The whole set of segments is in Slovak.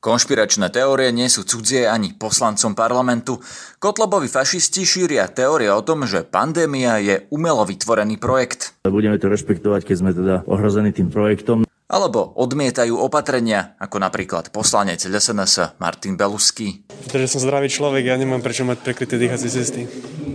Konšpiračné teórie nie sú cudzie ani poslancom parlamentu. Kotlobovi fašisti šíria teórie o tom, že pandémia je umelo vytvorený projekt. Budeme to rešpektovať, keď sme teda ohrození tým projektom. Alebo odmietajú opatrenia, ako napríklad poslanec LSNS Martin Belusky. Pretože som zdravý človek, ja nemám prečo mať prekryté dýchacie cesty.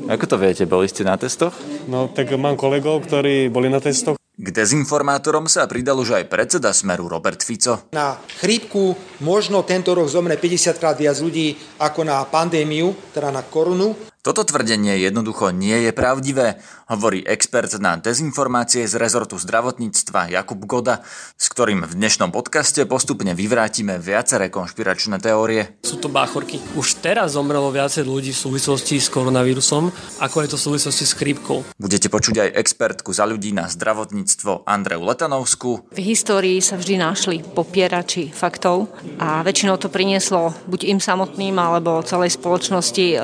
Ako to viete, boli ste na testoch? No tak mám kolegov, ktorí boli na testoch. K dezinformátorom sa pridal už aj predseda Smeru Robert Fico. Na chrípku možno tento rok zomre 50 krát viac ľudí ako na pandémiu, teda na korunu. Toto tvrdenie jednoducho nie je pravdivé, hovorí expert na dezinformácie z rezortu zdravotníctva Jakub Goda, ktorým v dnešnom podcaste postupne vyvrátime viaceré konšpiračné teórie. Sú to báchorky. Už teraz zomrelo viacej ľudí v súvislosti s koronavírusom, ako je to v súvislosti s chrípkou. Budete počuť aj expertku za ľudí na zdravotníctvo Andreu Letanovskú. V histórii sa vždy našli popierači faktov a väčšinou to prinieslo buď im samotným alebo celej spoločnosti e,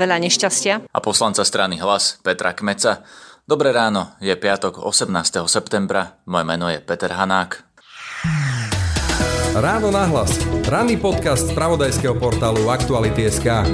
veľa neš nešťastia. A poslanca strany Hlas Petra Kmeca. Dobré ráno, je piatok 18. septembra, moje meno je Peter Hanák. Ráno na hlas. Ranný podcast z pravodajského portálu Aktuality.sk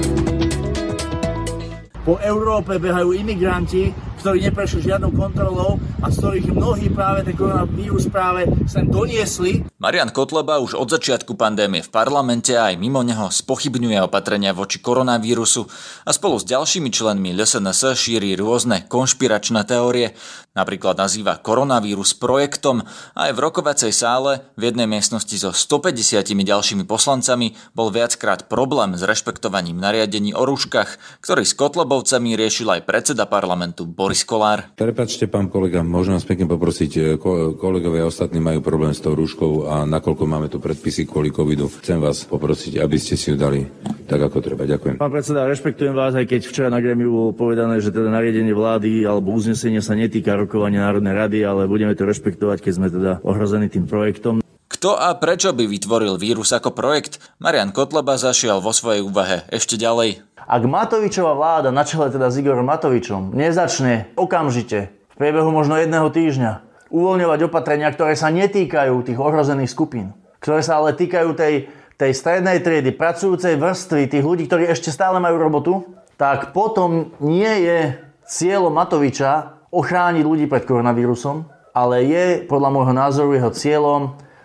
Po Európe behajú imigranti, ktorí neprešli žiadnou kontrolou a z ktorých mnohí práve ten koronavírus práve sem doniesli. Marian Kotleba už od začiatku pandémie v parlamente aj mimo neho spochybňuje opatrenia voči koronavírusu a spolu s ďalšími členmi LSNS šíri rôzne konšpiračné teórie. Napríklad nazýva koronavírus projektom a aj v rokovacej sále v jednej miestnosti so 150 ďalšími poslancami bol viackrát problém s rešpektovaním nariadení o rúškach, ktorý s Kotlebovcami riešil aj predseda parlamentu Boris Kolár. Prepačte, pán kolega, môžem vás pekne poprosiť, kolegovia ostatní majú problém s tou rúškou a nakoľko máme tu predpisy kvôli covidu, chcem vás poprosiť, aby ste si ju dali tak, ako treba. Ďakujem. Pán predseda, rešpektujem vás, aj keď včera na gremiu bolo povedané, že teda nariadenie vlády alebo uznesenie sa netýka rokovania Národnej rady, ale budeme to rešpektovať, keď sme teda ohrození tým projektom. Kto a prečo by vytvoril vírus ako projekt? Marian Kotleba zašiel vo svojej úvahe ešte ďalej. Ak Matovičová vláda na čele teda s Igorom Matovičom nezačne okamžite, v priebehu možno jedného týždňa, uvoľňovať opatrenia, ktoré sa netýkajú tých ohrozených skupín, ktoré sa ale týkajú tej, tej strednej triedy, pracujúcej vrstvy, tých ľudí, ktorí ešte stále majú robotu, tak potom nie je cieľom Matoviča ochrániť ľudí pred koronavírusom, ale je podľa môjho názoru jeho cieľom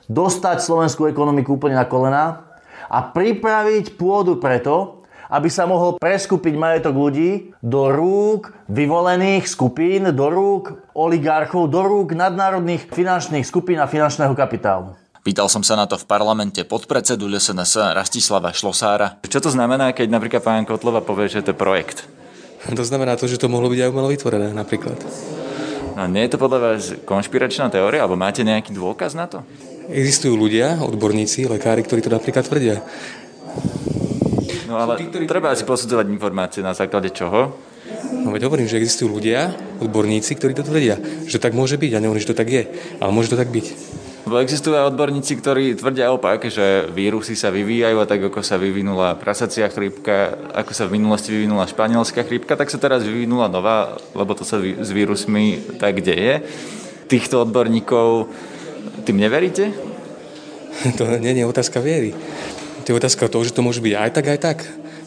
dostať slovenskú ekonomiku úplne na kolená a pripraviť pôdu preto, aby sa mohol preskúpiť majetok ľudí do rúk vyvolených skupín, do rúk oligarchov, do rúk nadnárodných finančných skupín a finančného kapitálu. Pýtal som sa na to v parlamente podpredsedu LSNS Rastislava Šlosára. Čo to znamená, keď napríklad pán Kotlova povie, že to je projekt? To znamená to, že to mohlo byť aj umelo vytvorené napríklad. No, nie je to podľa vás konšpiračná teória, alebo máte nejaký dôkaz na to? Existujú ľudia, odborníci, lekári, ktorí to napríklad tvrdia. No ale tí, treba si posudzovať informácie na základe čoho? No veď hovorím, že existujú ľudia, odborníci, ktorí to tvrdia, že tak môže byť. A nehovorím, že to tak je, ale môže to tak byť. Lebo existujú aj odborníci, ktorí tvrdia opak, že vírusy sa vyvíjajú a tak ako sa vyvinula prasacia chrípka, ako sa v minulosti vyvinula španielská chrípka, tak sa teraz vyvinula nová, lebo to sa s vírusmi tak deje. Týchto odborníkov tým neveríte? To nie je otázka viery. To je otázka toho, že to môže byť aj tak, aj tak.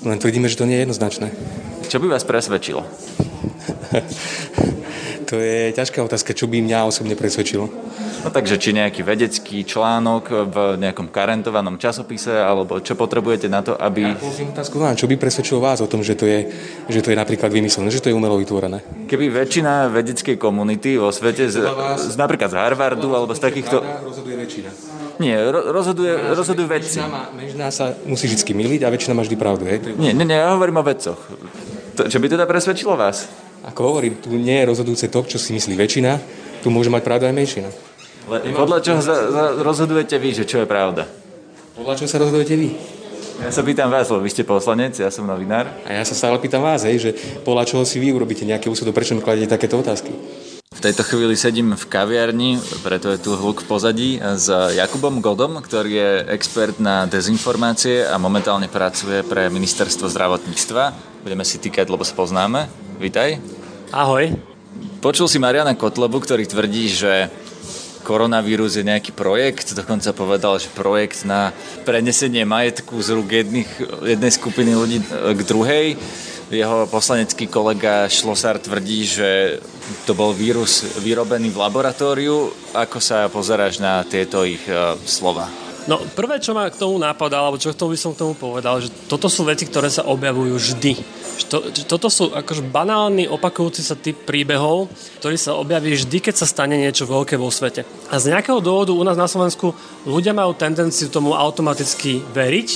Len tvrdíme, že to nie je jednoznačné. Čo by vás presvedčilo? to je ťažká otázka, čo by mňa osobne presvedčilo. No takže či nejaký vedecký článok v nejakom karentovanom časopise, alebo čo potrebujete na to, aby... Ja otázku vám, čo by presvedčilo vás o tom, že to je, že to je napríklad vymyslené, že to je umelo vytvorené? Keby väčšina vedeckej komunity vo svete, z, z, napríklad z Harvardu, alebo z takýchto... Rozhoduje väčšina. Nie, rozhoduje, rozhodujú vedci. Menšina sa musí vždy miliť a väčšina má vždy pravdu, hej? Nie, nie, nie, ja hovorím o vedcoch. To, čo by teda presvedčilo vás? Ako hovorím, tu nie je rozhodujúce to, čo si myslí väčšina, tu môže mať pravdu aj menšina. Le, podľa čoho za, za, rozhodujete vy, že čo je pravda? Podľa čoho sa rozhodujete vy? Ja sa pýtam vás, lebo vy ste poslanec, ja som novinár. A ja sa stále pýtam vás, hej, že podľa čoho si vy urobíte nejaké úsudok, prečo mi kladete takéto otázky? V tejto chvíli sedím v kaviarni, preto je tu hluk v pozadí, s Jakubom Godom, ktorý je expert na dezinformácie a momentálne pracuje pre ministerstvo zdravotníctva. Budeme si týkať, lebo sa poznáme. Vítaj. Ahoj. Počul si Mariana Kotlebu, ktorý tvrdí, že koronavírus je nejaký projekt, dokonca povedal, že projekt na prenesenie majetku z rúk jedných, jednej skupiny ľudí k druhej. Jeho poslanecký kolega Šlosár tvrdí, že to bol vírus vyrobený v laboratóriu. Ako sa pozeráš na tieto ich uh, slova? No, prvé, čo ma k tomu napadalo, alebo čo k tomu by som k tomu povedal, že toto sú veci, ktoré sa objavujú vždy. To, toto sú akože banálny, opakujúci sa typ príbehov, ktorý sa objaví vždy, keď sa stane niečo veľké vo svete. A z nejakého dôvodu u nás na Slovensku ľudia majú tendenciu tomu automaticky veriť,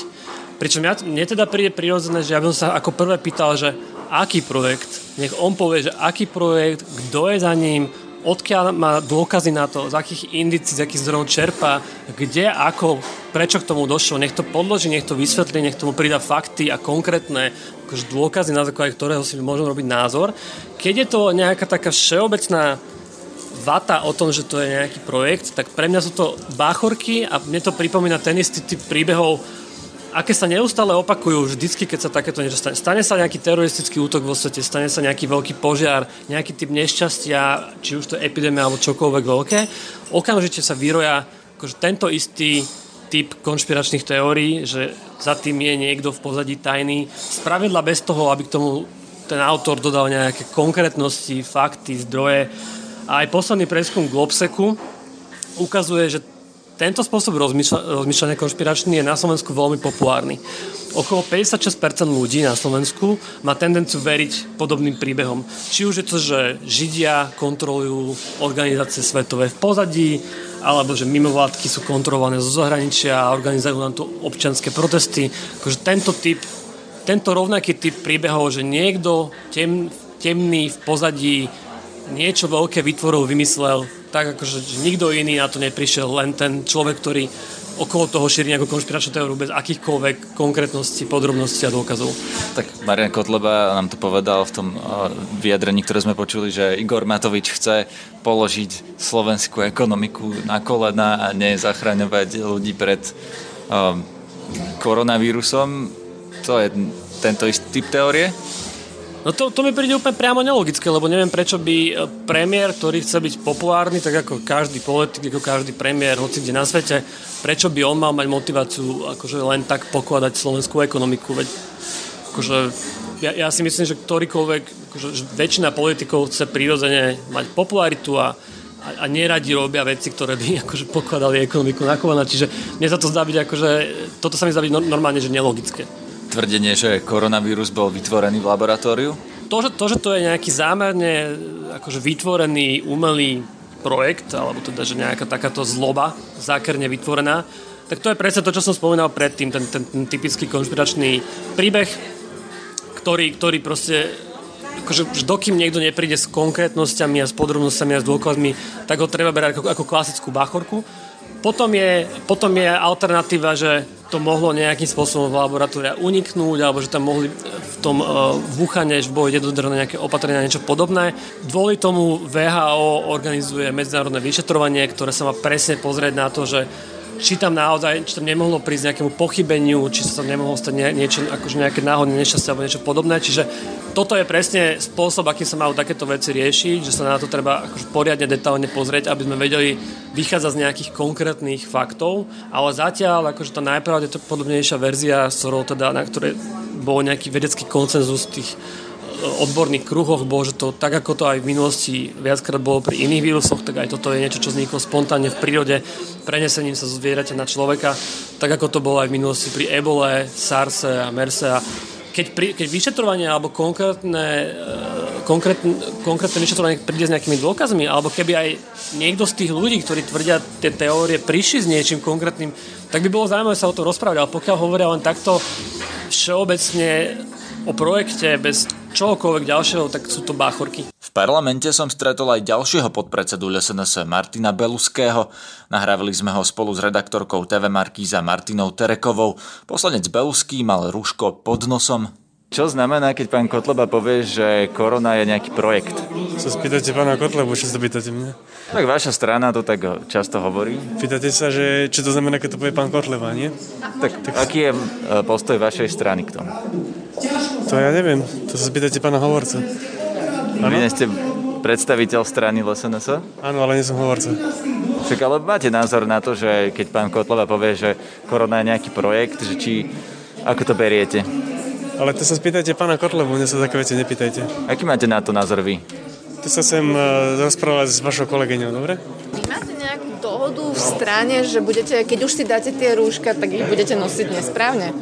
pričom ja, mne teda príde prirodzené, že ja by som sa ako prvé pýtal, že aký projekt, nech on povie, že aký projekt, kto je za ním, odkiaľ má dôkazy na to, z akých indicí, z akých zdrojov čerpa, kde, ako, prečo k tomu došlo. Nech to podloží, nech to vysvetlí, nech tomu pridá fakty a konkrétne akože dôkazy, na základe ktorého si môžeme robiť názor. Keď je to nejaká taká všeobecná vata o tom, že to je nejaký projekt, tak pre mňa sú to báchorky a mne to pripomína ten istý typ príbehov aké sa neustále opakujú vždycky, keď sa takéto niečo stane. Stane sa nejaký teroristický útok vo svete, stane sa nejaký veľký požiar, nejaký typ nešťastia, či už to je epidémia alebo čokoľvek veľké, okamžite sa vyroja akože tento istý typ konšpiračných teórií, že za tým je niekto v pozadí tajný, spravidla bez toho, aby k tomu ten autor dodal nejaké konkrétnosti, fakty, zdroje. A aj posledný preskum Globseku ukazuje, že tento spôsob rozmýšľa, rozmýšľania konšpiračný je na Slovensku veľmi populárny. Okolo 56% ľudí na Slovensku má tendenciu veriť podobným príbehom. Či už je to, že Židia kontrolujú organizácie svetové v pozadí, alebo že mimovládky sú kontrolované zo zahraničia a organizujú nám tu občianské protesty. Akože tento typ, tento rovnaký typ príbehov, že niekto tem, temný v pozadí niečo veľké vytvoril, vymyslel, tak akože že nikto iný na to neprišiel, len ten človek, ktorý okolo toho šíri nejakú konšpiračnú teóriu bez akýchkoľvek konkrétností, podrobností a dôkazov. Tak Marian Kotleba nám to povedal v tom vyjadrení, ktoré sme počuli, že Igor Matovič chce položiť slovenskú ekonomiku na kolena a nie zachraňovať ľudí pred um, koronavírusom. To je tento istý typ teórie? No to, to mi príde úplne priamo nelogické, lebo neviem, prečo by e, premiér, ktorý chce byť populárny, tak ako každý politik, ako každý premiér, hoci kde na svete, prečo by on mal mať motiváciu akože len tak pokladať slovenskú ekonomiku. Veď akože, ja, ja si myslím, že ktorýkoľvek, akože, že väčšina politikov chce prirodzene mať popularitu a, a, a neradi robia veci, ktoré by akože pokladali ekonomiku na kolena. Čiže mne sa to zdá byť akože, toto sa mi zdá byť normálne, že nelogické tvrdenie, že koronavírus bol vytvorený v laboratóriu? To, že to, že to je nejaký zámerne akože vytvorený umelý projekt, alebo teda, že nejaká takáto zloba zákerne vytvorená, tak to je presne to, čo som spomínal predtým, ten, ten, ten typický konšpiračný príbeh, ktorý, ktorý proste akože dokým niekto nepríde s konkrétnosťami a s podrobnosťami a s dôkazmi, tak ho treba berať ako, ako klasickú bachorku. Potom je, potom je alternatíva, že to mohlo nejakým spôsobom v laboratória uniknúť, alebo že tam mohli v tom uh, vúchane, že boli nedodržané nejaké opatrenia, niečo podobné. Kvôli tomu VHO organizuje medzinárodné vyšetrovanie, ktoré sa má presne pozrieť na to, že či tam naozaj, či tam nemohlo prísť nejakému pochybeniu, či sa tam nemohlo stať nie, niečo, akože nejaké náhodné nešťastie alebo niečo podobné. Čiže toto je presne spôsob, akým sa majú takéto veci riešiť, že sa na to treba akože poriadne detálne pozrieť, aby sme vedeli vychádzať z nejakých konkrétnych faktov, ale zatiaľ akože tá najpravdepodobnejšia verzia, ktorou teda, na ktorej bol nejaký vedecký koncenzus tých odborných kruhoch bolo, že to tak ako to aj v minulosti viackrát bolo pri iných vírusoch, tak aj toto je niečo, čo vzniklo spontánne v prírode, prenesením sa zo zvieraťa na človeka, tak ako to bolo aj v minulosti pri ebole, SARSe a MERSe a keď, pri, keď vyšetrovanie alebo konkrétne, e, konkrétne, konkrétne vyšetrovanie príde s nejakými dôkazmi, alebo keby aj niekto z tých ľudí, ktorí tvrdia tie teórie, prišli s niečím konkrétnym, tak by bolo zaujímavé sa o tom rozprávať. Ale pokiaľ hovoria len takto všeobecne o projekte bez čohokoľvek ďalšieho, tak sú to báchorky. V parlamente som stretol aj ďalšieho podpredsedu LSNS Martina Beluského. Nahrávali sme ho spolu s redaktorkou TV Markíza Martinou Terekovou. Poslanec Beluský mal rúško pod nosom. Čo znamená, keď pán Kotleba povie, že korona je nejaký projekt? Sa spýtate pána Kotlebu, čo sa pýtate mňa? Tak vaša strana to tak často hovorí. Pýtate sa, že čo to znamená, keď to povie pán Kotleba, nie? Tak, tak aký je e, postoj vašej strany k tomu? To ja neviem, to sa spýtate pána hovorca. Vy nie ste predstaviteľ strany LSNS? Áno, ale nie som hovorca. Však ale máte názor na to, že keď pán Kotlova povie, že korona je nejaký projekt, že či, ako to beriete? Ale to sa spýtajte pána Kotlebu, mne sa také veci nepýtajte. Aký máte na to názor vy? To sa sem uh, rozprávať s vašou kolegyňou, dobre? Máte nejakú dohodu v strane, že budete, keď už si dáte tie rúška, tak ich budete nosiť nesprávne?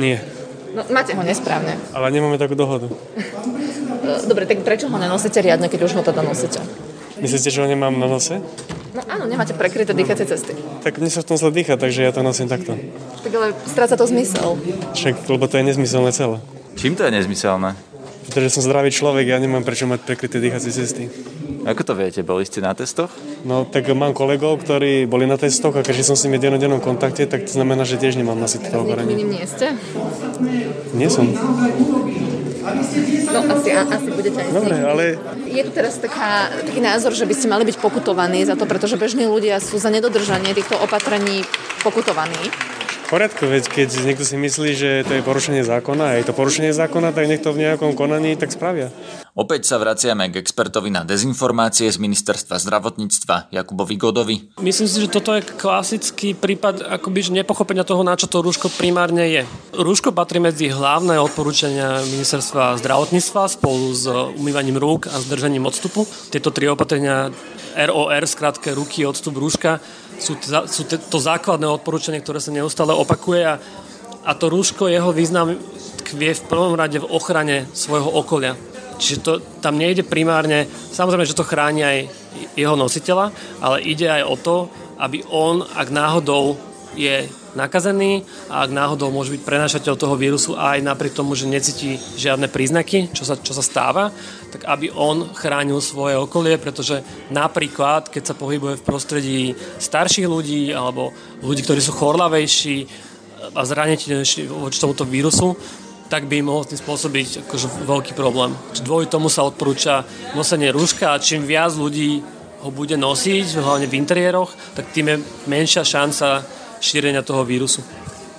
Nie. No, máte ho nesprávne. Ale nemáme takú dohodu. Dobre, tak prečo ho nenosíte riadne, keď už ho teda nosíte? Myslíte, že ho nemám na nose? No áno, nemáte prekryté dýchacie cesty. Tak mne sa v tom zle dýcha, takže ja to nosím takto. Tak ale stráca to zmysel. Však, lebo to je nezmyselné celé. Čím to je nezmyselné? Pretože som zdravý človek, ja nemám prečo mať prekryté dýchacie cesty. Ako to viete? Boli ste na testoch? No, tak mám kolegov, ktorí boli na testoch a keďže som s nimi v dennodennom kontakte, tak to znamená, že tiež nemám nosiť to ochorenie. Nie ste? Nie som. No asi, asi budete aj Dobre, ale... Je tu teraz taká, taký názor, že by ste mali byť pokutovaní za to, pretože bežní ľudia sú za nedodržanie týchto opatrení pokutovaní. Poriadku, veď keď niekto si myslí, že to je porušenie zákona a je to porušenie zákona, tak niekto v nejakom konaní tak spravia. Opäť sa vraciame k expertovi na dezinformácie z ministerstva zdravotníctva Jakubovi Godovi. Myslím si, že toto je klasický prípad akoby nepochopenia toho, na čo to rúško primárne je. Rúško patrí medzi hlavné odporúčania ministerstva zdravotníctva spolu s umývaním rúk a zdržaním odstupu. Tieto tri opatrenia ROR, skrátke ruky, odstup rúška, sú, sú to základné odporúčanie, ktoré sa neustále opakuje a, a to rúško, jeho význam tkvie v prvom rade v ochrane svojho okolia. Čiže to, tam nejde primárne, samozrejme, že to chráni aj jeho nositeľa, ale ide aj o to, aby on, ak náhodou je nakazený a ak náhodou môže byť prenášateľ toho vírusu aj napriek tomu, že necíti žiadne príznaky, čo sa, čo sa stáva, tak aby on chránil svoje okolie, pretože napríklad, keď sa pohybuje v prostredí starších ľudí alebo ľudí, ktorí sú chorlavejší a zraniteľnejší voči tomuto vírusu, tak by mohol tým spôsobiť akože veľký problém. Dvoj tomu sa odporúča nosenie rúška a čím viac ľudí ho bude nosiť, hlavne v interiéroch, tak tým je menšia šanca šírenia toho vírusu.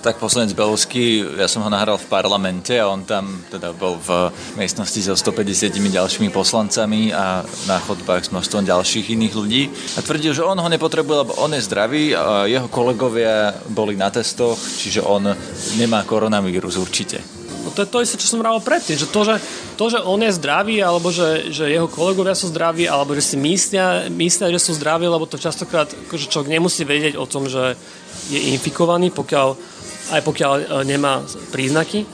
Tak poslanec Belovský, ja som ho nahral v parlamente a on tam teda bol v miestnosti so 150 ďalšími poslancami a na chodbách s množstvom ďalších iných ľudí a tvrdil, že on ho nepotrebuje, lebo on je zdravý a jeho kolegovia boli na testoch, čiže on nemá koronavírus určite. To je to isté, čo som hovoril predtým, že to, že to, že on je zdravý, alebo že, že jeho kolegovia sú zdraví, alebo že si myslia, myslia, že sú zdraví, lebo to častokrát akože človek nemusí vedieť o tom, že je infikovaný, pokiaľ aj pokiaľ e, nemá príznaky,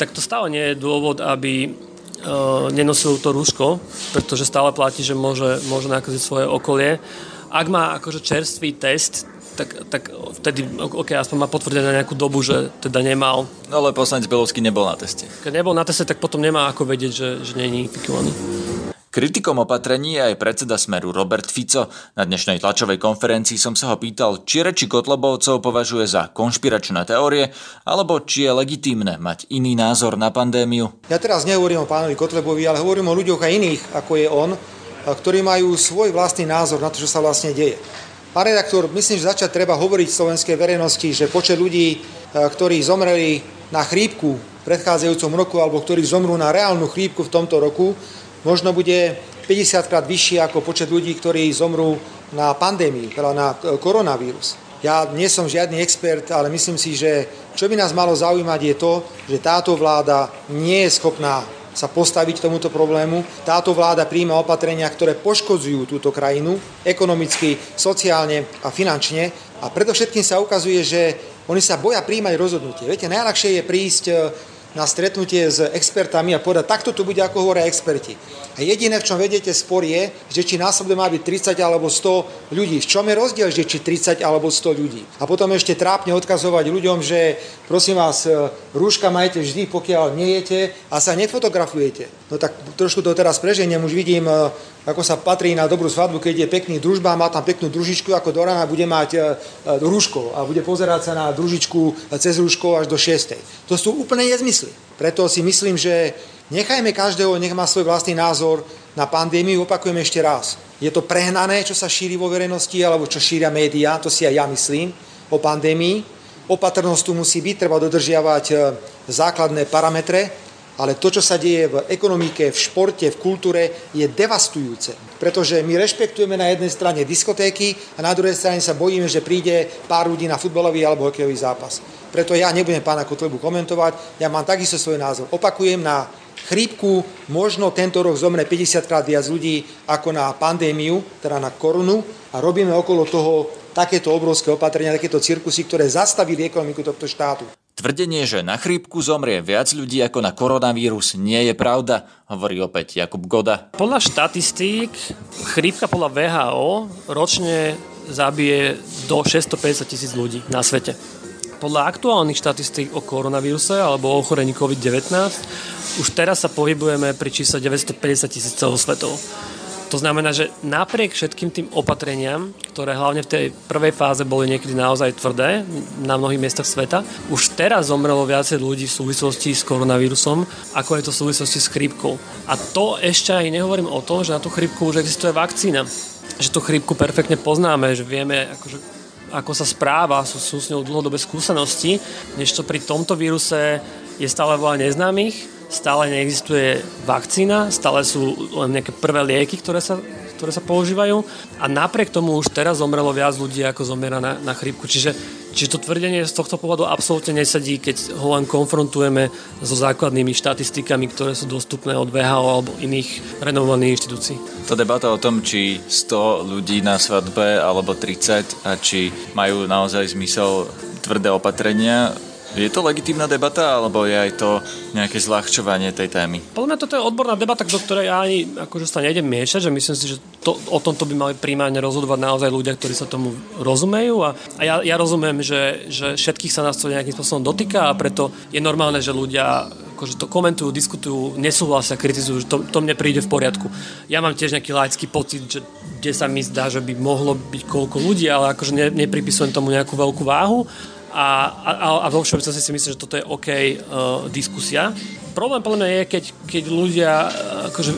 tak to stále nie je dôvod, aby e, nenosil to rúško, pretože stále platí, že môže, môže nakaziť svoje okolie. Ak má akože čerstvý test, tak, tak vtedy, ok, aspoň má potvrdené nejakú dobu, že teda nemal. No ale poslanec Belovský nebol na teste. Keď nebol na teste, tak potom nemá ako vedieť, že, že nie je infikovaný. Kritikom opatrení je aj predseda Smeru Robert Fico. Na dnešnej tlačovej konferencii som sa ho pýtal, či reči Kotlobovcov považuje za konšpiračné teórie, alebo či je legitímne mať iný názor na pandémiu. Ja teraz nehovorím o pánovi Kotlebovi, ale hovorím o ľuďoch aj iných, ako je on, ktorí majú svoj vlastný názor na to, čo sa vlastne deje. Pán redaktor, myslím, že začať treba hovoriť slovenskej verejnosti, že počet ľudí, ktorí zomreli na chrípku v predchádzajúcom roku alebo ktorí zomrú na reálnu chrípku v tomto roku, možno bude 50 krát vyšší ako počet ľudí, ktorí zomrú na pandémiu, teda na koronavírus. Ja nie som žiadny expert, ale myslím si, že čo by nás malo zaujímať je to, že táto vláda nie je schopná sa postaviť tomuto problému. Táto vláda príjma opatrenia, ktoré poškodzujú túto krajinu ekonomicky, sociálne a finančne a predovšetkým sa ukazuje, že oni sa boja príjmať rozhodnutie. Viete, najľahšie je prísť na stretnutie s expertami a povedať, takto tu bude, ako hovoria experti. A jediné, v čom vedete spor je, že či následne má byť 30 alebo 100 ľudí. V čom je rozdiel, že či 30 alebo 100 ľudí. A potom ešte trápne odkazovať ľuďom, že prosím vás, e, rúška majte vždy, pokiaľ nejete a sa nefotografujete. No tak trošku to teraz preženiem, už vidím e, ako sa patrí na dobrú svadbu, keď je pekný družba, má tam peknú družičku, ako do rána bude mať e, rúško a bude pozerať sa na družičku cez rúško až do 6. To sú úplne nezmysly. Preto si myslím, že nechajme každého, nech má svoj vlastný názor na pandémiu. Opakujem ešte raz. Je to prehnané, čo sa šíri vo verejnosti, alebo čo šíria médiá, to si aj ja myslím, o pandémii. Opatrnosť tu musí byť, treba dodržiavať e, základné parametre, Ale to, čo sa deje v ekonomike, v športe, v kultúre, je devastujúce. Pretože my rešpektujeme na jednej strane diskotéky a na druhej strane sa bojíme, že príde pár ľudí na futbalový alebo hokejový zápas. Preto ja nebudem pána Kotlebu komentovať, ja mám takisto svoj názor. Opakujem, na chrípku možno tento rok zomre 50 krát viac ľudí ako na pandémiu, teda na korunu a robíme okolo toho takéto obrovské opatrenia, takéto cirkusy, ktoré zastavili ekonomiku tohto štátu. Tvrdenie, že na chrípku zomrie viac ľudí ako na koronavírus, nie je pravda, hovorí opäť Jakub Goda. Podľa štatistík chrípka podľa VHO ročne zabije do 650 tisíc ľudí na svete. Podľa aktuálnych štatistík o koronavíruse alebo o ochorení COVID-19 už teraz sa pohybujeme pri čísle 950 tisíc celosvetov. To znamená, že napriek všetkým tým opatreniam, ktoré hlavne v tej prvej fáze boli niekedy naozaj tvrdé na mnohých miestach sveta, už teraz zomrelo viacej ľudí v súvislosti s koronavírusom, ako je to v súvislosti s chrípkou. A to ešte aj nehovorím o tom, že na tú chrípku už existuje vakcína. Že tú chrípku perfektne poznáme, že vieme, akože, ako sa správa, sú, sú s ňou dlhodobé skúsenosti, než to pri tomto víruse je stále veľa neznámych stále neexistuje vakcína, stále sú len nejaké prvé lieky, ktoré sa, ktoré sa používajú a napriek tomu už teraz zomrelo viac ľudí, ako zomiera na, na chrípku. Čiže, čiže to tvrdenie z tohto pohľadu absolútne nesedí, keď ho len konfrontujeme so základnými štatistikami, ktoré sú dostupné od VHO alebo iných renovovaných inštitúcií. To debata o tom, či 100 ľudí na svadbe alebo 30 a či majú naozaj zmysel tvrdé opatrenia, je to legitímna debata, alebo je aj to nejaké zľahčovanie tej témy? Podľa mňa toto je odborná debata, do ktorej ja ani akože sa nejdem miešať, že myslím si, že to, o tomto by mali primárne rozhodovať naozaj ľudia, ktorí sa tomu rozumejú a, a ja, ja rozumiem, že, že všetkých sa nás to nejakým spôsobom dotýka a preto je normálne, že ľudia akože to komentujú, diskutujú, nesúhlasia, kritizujú, že to, to mne príde v poriadku. Ja mám tiež nejaký laický pocit, že kde sa mi zdá, že by mohlo byť koľko ľudí, ale akože ne, nepripisujem tomu nejakú veľkú váhu a, a, a vo všeobecnosti si myslím, že toto je OK uh, diskusia. Problém podľa mňa je, keď, keď ľudia uh, akože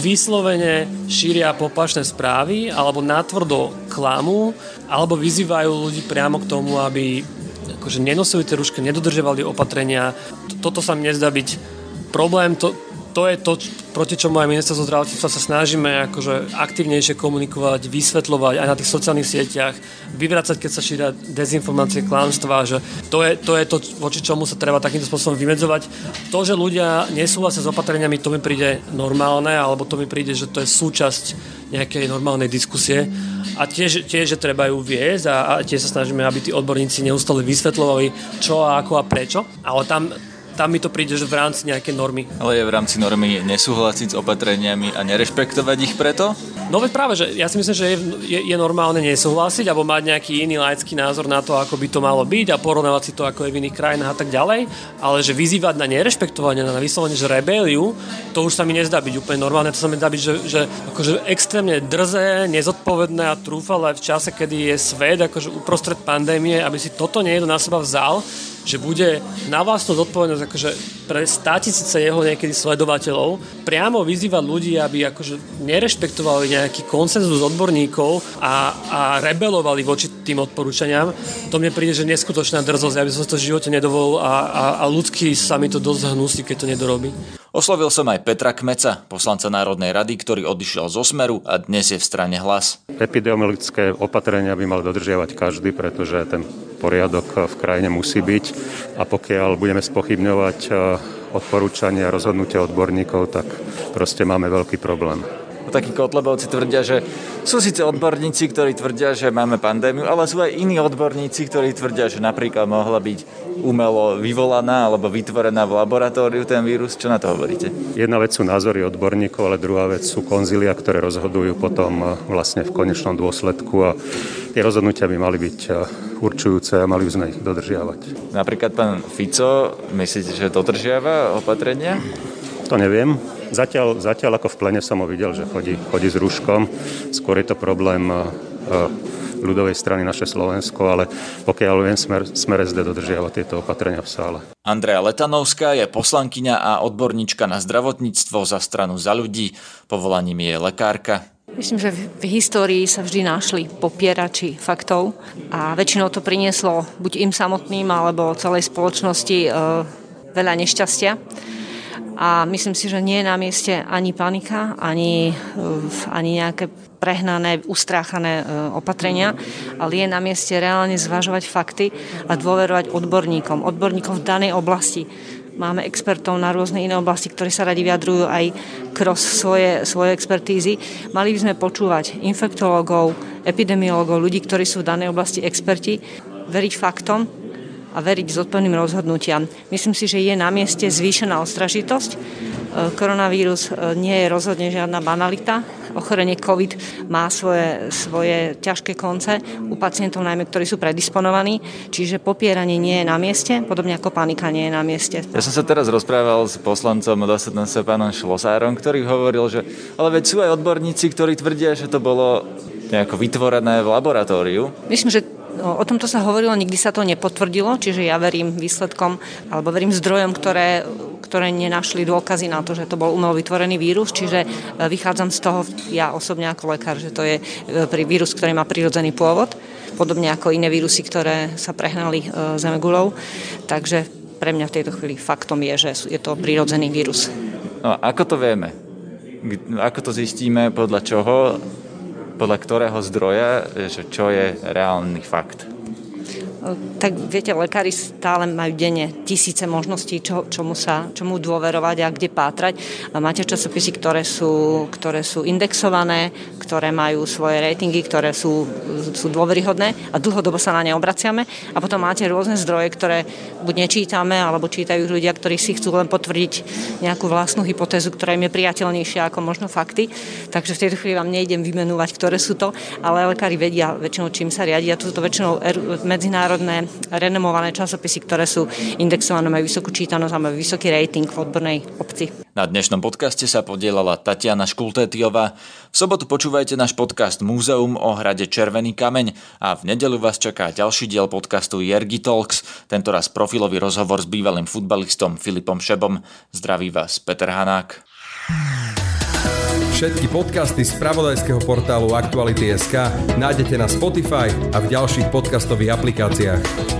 vyslovene šíria poplašné správy alebo natvrdo klamu alebo vyzývajú ľudí priamo k tomu, aby akože nenosili tie rúšky, nedodržovali opatrenia. Toto sa mi nezdá byť problém. To, to je to, proti čomu aj ministerstvo zdravotníctva sa snažíme akože aktívnejšie komunikovať, vysvetľovať aj na tých sociálnych sieťach, vyvracať, keď sa šíria dezinformácie, klamstvá, že to je, to je to, voči čomu sa treba takýmto spôsobom vymedzovať. To, že ľudia nesúhlasia s opatreniami, to mi príde normálne, alebo to mi príde, že to je súčasť nejakej normálnej diskusie. A tiež, tiež že treba ju viesť a, a tiež sa snažíme, aby tí odborníci neustále vysvetľovali, čo a ako a prečo. Ale tam tam mi to príde, že v rámci nejakej normy. Ale je v rámci normy nesúhlasiť s opatreniami a nerešpektovať ich preto? No veď práve, že ja si myslím, že je, je, je normálne nesúhlasiť alebo mať nejaký iný laický názor na to, ako by to malo byť a porovnávať si to, ako je v iných krajinách a tak ďalej, ale že vyzývať na nerešpektovanie, na vyslovenie, že rebeliu, to už sa mi nezdá byť úplne normálne, to sa mi zdá byť, že, že akože extrémne drzé, nezodpovedné a trúfale v čase, kedy je svet akože uprostred pandémie, aby si toto niekto na seba vzal, že bude na vlastnú zodpovednosť akože pre tisíce jeho niekedy sledovateľov priamo vyzývať ľudí, aby akože nerešpektovali nejaký konsenzus odborníkov a, a rebelovali voči tým odporúčaniam. To mne príde, že neskutočná drzosť, ja by som to v živote nedovolil a, a, a ľudský sa mi to dosť hnusí, keď to nedorobí. Oslovil som aj Petra Kmeca, poslanca Národnej rady, ktorý odišiel zo Smeru a dnes je v strane hlas. Epidemiologické opatrenia by mal dodržiavať každý, pretože ten poriadok v krajine musí byť a pokiaľ budeme spochybňovať eh, odporúčania a rozhodnutia odborníkov, tak proste máme veľký problém takí kotlebovci tvrdia, že sú síce odborníci, ktorí tvrdia, že máme pandémiu, ale sú aj iní odborníci, ktorí tvrdia, že napríklad mohla byť umelo vyvolaná alebo vytvorená v laboratóriu ten vírus. Čo na to hovoríte? Jedna vec sú názory odborníkov, ale druhá vec sú konzilia, ktoré rozhodujú potom eh, vlastne v konečnom dôsledku a tie rozhodnutia by mali byť eh, určujúce a mali by sme ich dodržiavať. Napríklad pán Fico, myslíte, že dodržiava opatrenia? To neviem. Zatiaľ, zatiaľ ako v plene som ho videl, že chodí, chodí s rúškom. Skôr je to problém eh, ľudovej strany naše Slovensko, ale pokiaľ viem, smer, smer SD dodržiava tieto opatrenia v sále. Andrea Letanovská je poslankyňa a odborníčka na zdravotníctvo za stranu za ľudí. Povolaním je lekárka. Myslím, že v histórii sa vždy našli popierači faktov a väčšinou to prinieslo buď im samotným alebo celej spoločnosti e, veľa nešťastia. A myslím si, že nie je na mieste ani panika, ani, ani nejaké prehnané, ustráchané opatrenia, ale je na mieste reálne zvažovať fakty a dôverovať odborníkom, odborníkom v danej oblasti Máme expertov na rôzne iné oblasti, ktorí sa radi vyjadrujú aj kroz svoje, svoje expertízy. Mali by sme počúvať infektológov, epidemiológov, ľudí, ktorí sú v danej oblasti experti, veriť faktom a veriť zodpovedným rozhodnutiam. Myslím si, že je na mieste zvýšená ostražitosť. Koronavírus nie je rozhodne žiadna banalita ochorenie COVID má svoje, svoje ťažké konce u pacientov, najmä ktorí sú predisponovaní, čiže popieranie nie je na mieste, podobne ako panika nie je na mieste. Ja som sa teraz rozprával s poslancom od sa pánom Šlosárom, ktorý hovoril, že ale veď sú aj odborníci, ktorí tvrdia, že to bolo nejako vytvorené v laboratóriu. Myslím, že O tomto sa hovorilo, nikdy sa to nepotvrdilo, čiže ja verím výsledkom alebo verím zdrojom, ktoré, ktoré nenašli dôkazy na to, že to bol umelo vytvorený vírus, čiže e, vychádzam z toho ja osobne ako lekár, že to je e, vírus, ktorý má prirodzený pôvod, podobne ako iné vírusy, ktoré sa prehnali e, zemegulou. Takže pre mňa v tejto chvíli faktom je, že je to prirodzený vírus. No, ako to vieme? Ako to zistíme? Podľa čoho? Podľa ktorého zdroja, že čo je reálny fakt? tak viete, lekári stále majú denne tisíce možností, čo, čomu, sa, čomu dôverovať a kde pátrať. Máte časopisy, ktoré sú, ktoré sú indexované, ktoré majú svoje ratingy, ktoré sú, sú dôveryhodné a dlhodobo sa na ne obraciame. A potom máte rôzne zdroje, ktoré buď nečítame, alebo čítajú ľudia, ktorí si chcú len potvrdiť nejakú vlastnú hypotézu, ktorá im je priateľnejšia ako možno fakty. Takže v tejto chvíli vám nejdem vymenúvať, ktoré sú to, ale lekári vedia väčšinou, čím sa riadia. To sú to väčšinou er- medzinárodné renomované časopisy, ktoré sú indexované, majú vysokú čítanosť a majú vysoký rating v odbornej obci. Na dnešnom podcaste sa podielala Tatiana Škultétiová. V sobotu počúvajte náš podcast Múzeum o hrade Červený kameň a v nedelu vás čaká ďalší diel podcastu Jergi Talks, tentoraz profilový rozhovor s bývalým futbalistom Filipom Šebom. Zdraví vás Peter Hanák. Všetky podcasty z pravodajského portálu Aktuality.sk nájdete na Spotify a v ďalších podcastových aplikáciách.